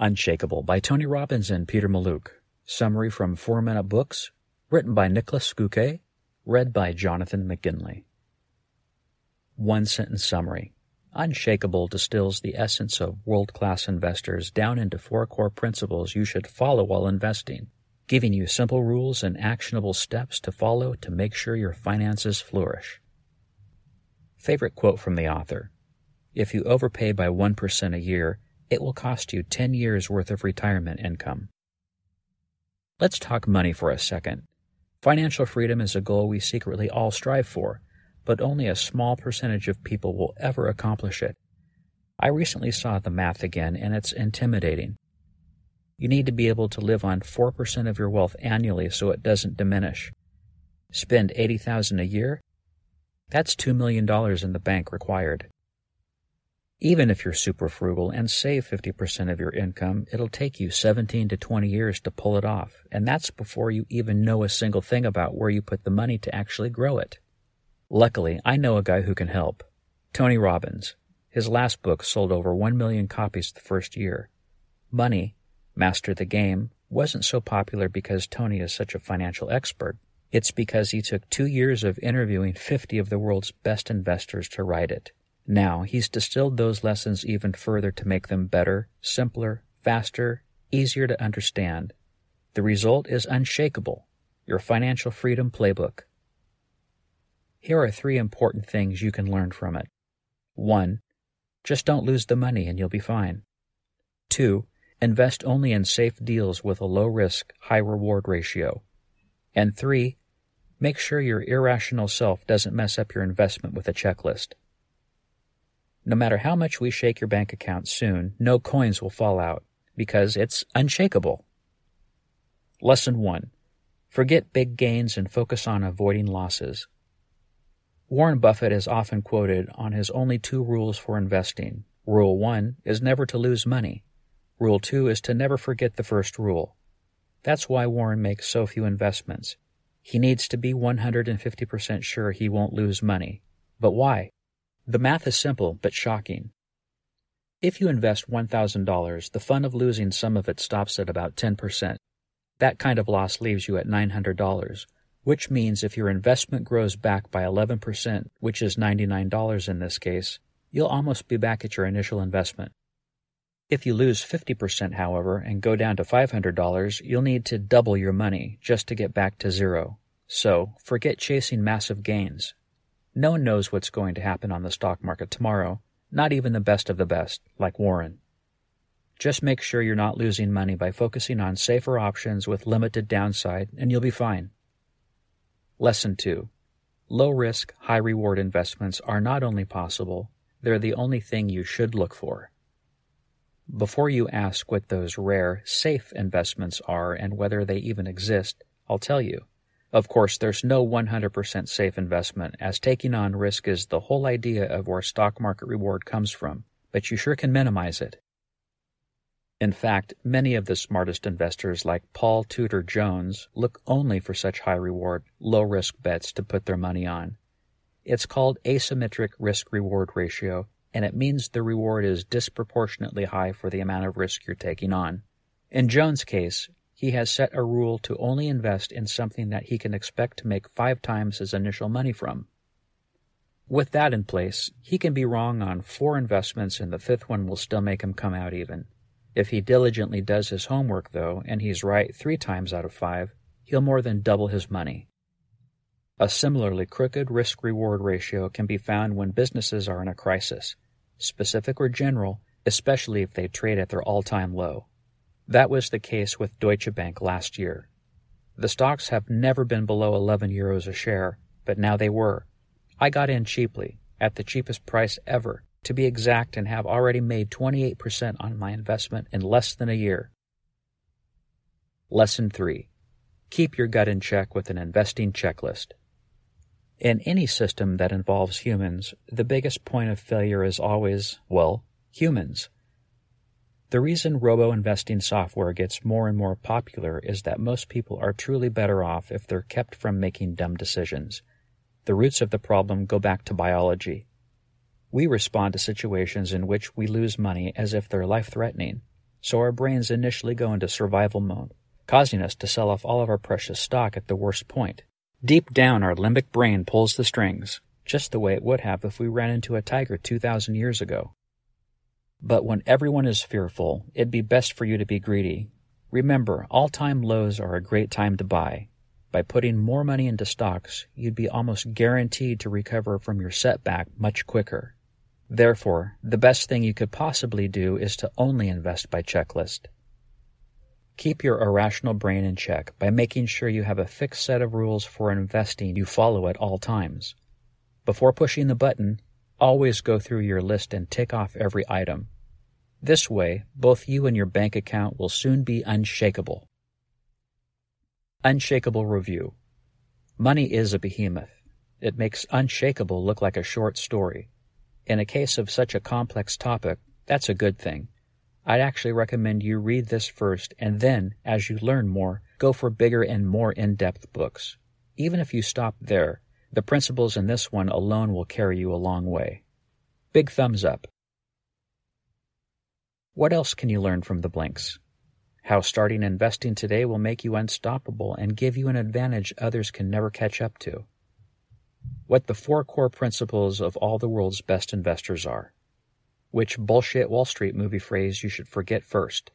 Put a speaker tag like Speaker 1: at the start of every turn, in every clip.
Speaker 1: Unshakeable by Tony Robbins and Peter Mallouk. Summary from 4 Minute Books, written by Niklas Göke, read by Jonathan McGinley. One sentence summary. Unshakeable distills the essence of world class investors down into four core principles you should follow while investing, giving you simple rules and actionable steps to follow to make sure your finances flourish. Favorite quote from the author If you overpay by 1% a year, it will cost you 10 years worth of retirement income. Let's talk money for a second. Financial freedom is a goal we secretly all strive for, but only a small percentage of people will ever accomplish it. I recently saw the math again, and it's intimidating. You need to be able to live on 4% of your wealth annually so it doesn't diminish. Spend 80,000 a year? That's $2 million in the bank required. Even if you're super frugal and save 50% of your income, it'll take you 17 to 20 years to pull it off, and that's before you even know a single thing about where you put the money to actually grow it. Luckily, I know a guy who can help. Tony Robbins. His last book sold over 1 million copies the first year. Money, Master the Game, wasn't so popular because Tony is such a financial expert. It's because he took two years of interviewing 50 of the world's best investors to write it. Now, he's distilled those lessons even further to make them better, simpler, faster, easier to understand. The result is unshakable your financial freedom playbook. Here are three important things you can learn from it. 1. Just don't lose the money and you'll be fine. 2. Invest only in safe deals with a low risk, high reward ratio. And 3. Make sure your irrational self doesn't mess up your investment with a checklist. No matter how much we shake your bank account soon, no coins will fall out because it's unshakable. Lesson 1 Forget big gains and focus on avoiding losses. Warren Buffett is often quoted on his only two rules for investing. Rule 1 is never to lose money. Rule 2 is to never forget the first rule. That's why Warren makes so few investments. He needs to be 150% sure he won't lose money. But why? The math is simple but shocking. If you invest $1,000, the fun of losing some of it stops at about 10%. That kind of loss leaves you at $900, which means if your investment grows back by 11%, which is $99 in this case, you'll almost be back at your initial investment. If you lose 50%, however, and go down to $500, you'll need to double your money just to get back to zero. So, forget chasing massive gains. No one knows what's going to happen on the stock market tomorrow, not even the best of the best, like Warren. Just make sure you're not losing money by focusing on safer options with limited downside, and you'll be fine. Lesson 2 Low risk, high reward investments are not only possible, they're the only thing you should look for. Before you ask what those rare, safe investments are and whether they even exist, I'll tell you. Of course, there's no 100% safe investment, as taking on risk is the whole idea of where stock market reward comes from, but you sure can minimize it. In fact, many of the smartest investors, like Paul Tudor Jones, look only for such high reward, low risk bets to put their money on. It's called asymmetric risk reward ratio, and it means the reward is disproportionately high for the amount of risk you're taking on. In Jones' case, he has set a rule to only invest in something that he can expect to make five times his initial money from. With that in place, he can be wrong on four investments and the fifth one will still make him come out even. If he diligently does his homework, though, and he's right three times out of five, he'll more than double his money. A similarly crooked risk reward ratio can be found when businesses are in a crisis, specific or general, especially if they trade at their all time low. That was the case with Deutsche Bank last year. The stocks have never been below 11 euros a share, but now they were. I got in cheaply, at the cheapest price ever, to be exact, and have already made 28% on my investment in less than a year. Lesson 3 Keep your gut in check with an investing checklist. In any system that involves humans, the biggest point of failure is always, well, humans. The reason robo investing software gets more and more popular is that most people are truly better off if they're kept from making dumb decisions. The roots of the problem go back to biology. We respond to situations in which we lose money as if they're life threatening. so our brains initially go into survival mode, causing us to sell off all of our precious stock at the worst point. Deep down, our limbic brain pulls the strings, just the way it would have if we ran into a tiger 2,000 years ago. But when everyone is fearful, it'd be best for you to be greedy. Remember, all time lows are a great time to buy. By putting more money into stocks, you'd be almost guaranteed to recover from your setback much quicker. Therefore, the best thing you could possibly do is to only invest by checklist. Keep your irrational brain in check by making sure you have a fixed set of rules for investing you follow at all times. Before pushing the button, always go through your list and tick off every item. This way, both you and your bank account will soon be unshakable. Unshakable Review Money is a behemoth. It makes unshakable look like a short story. In a case of such a complex topic, that's a good thing. I'd actually recommend you read this first and then, as you learn more, go for bigger and more in depth books. Even if you stop there, the principles in this one alone will carry you a long way. Big thumbs up. What else can you learn from the blinks? How starting investing today will make you unstoppable and give you an advantage others can never catch up to. What the four core principles of all the world's best investors are. Which bullshit Wall Street movie phrase you should forget first.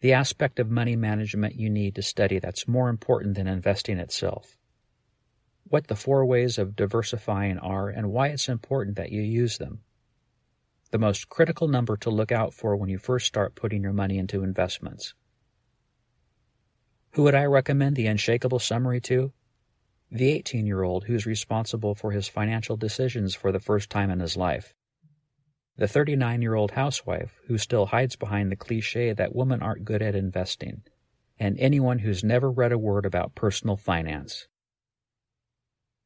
Speaker 1: The aspect of money management you need to study that's more important than investing itself what the four ways of diversifying are and why it's important that you use them. The most critical number to look out for when you first start putting your money into investments. Who would I recommend the unshakable summary to? The 18 year old who's responsible for his financial decisions for the first time in his life. The 39 year old housewife who still hides behind the cliche that women aren't good at investing. And anyone who's never read a word about personal finance.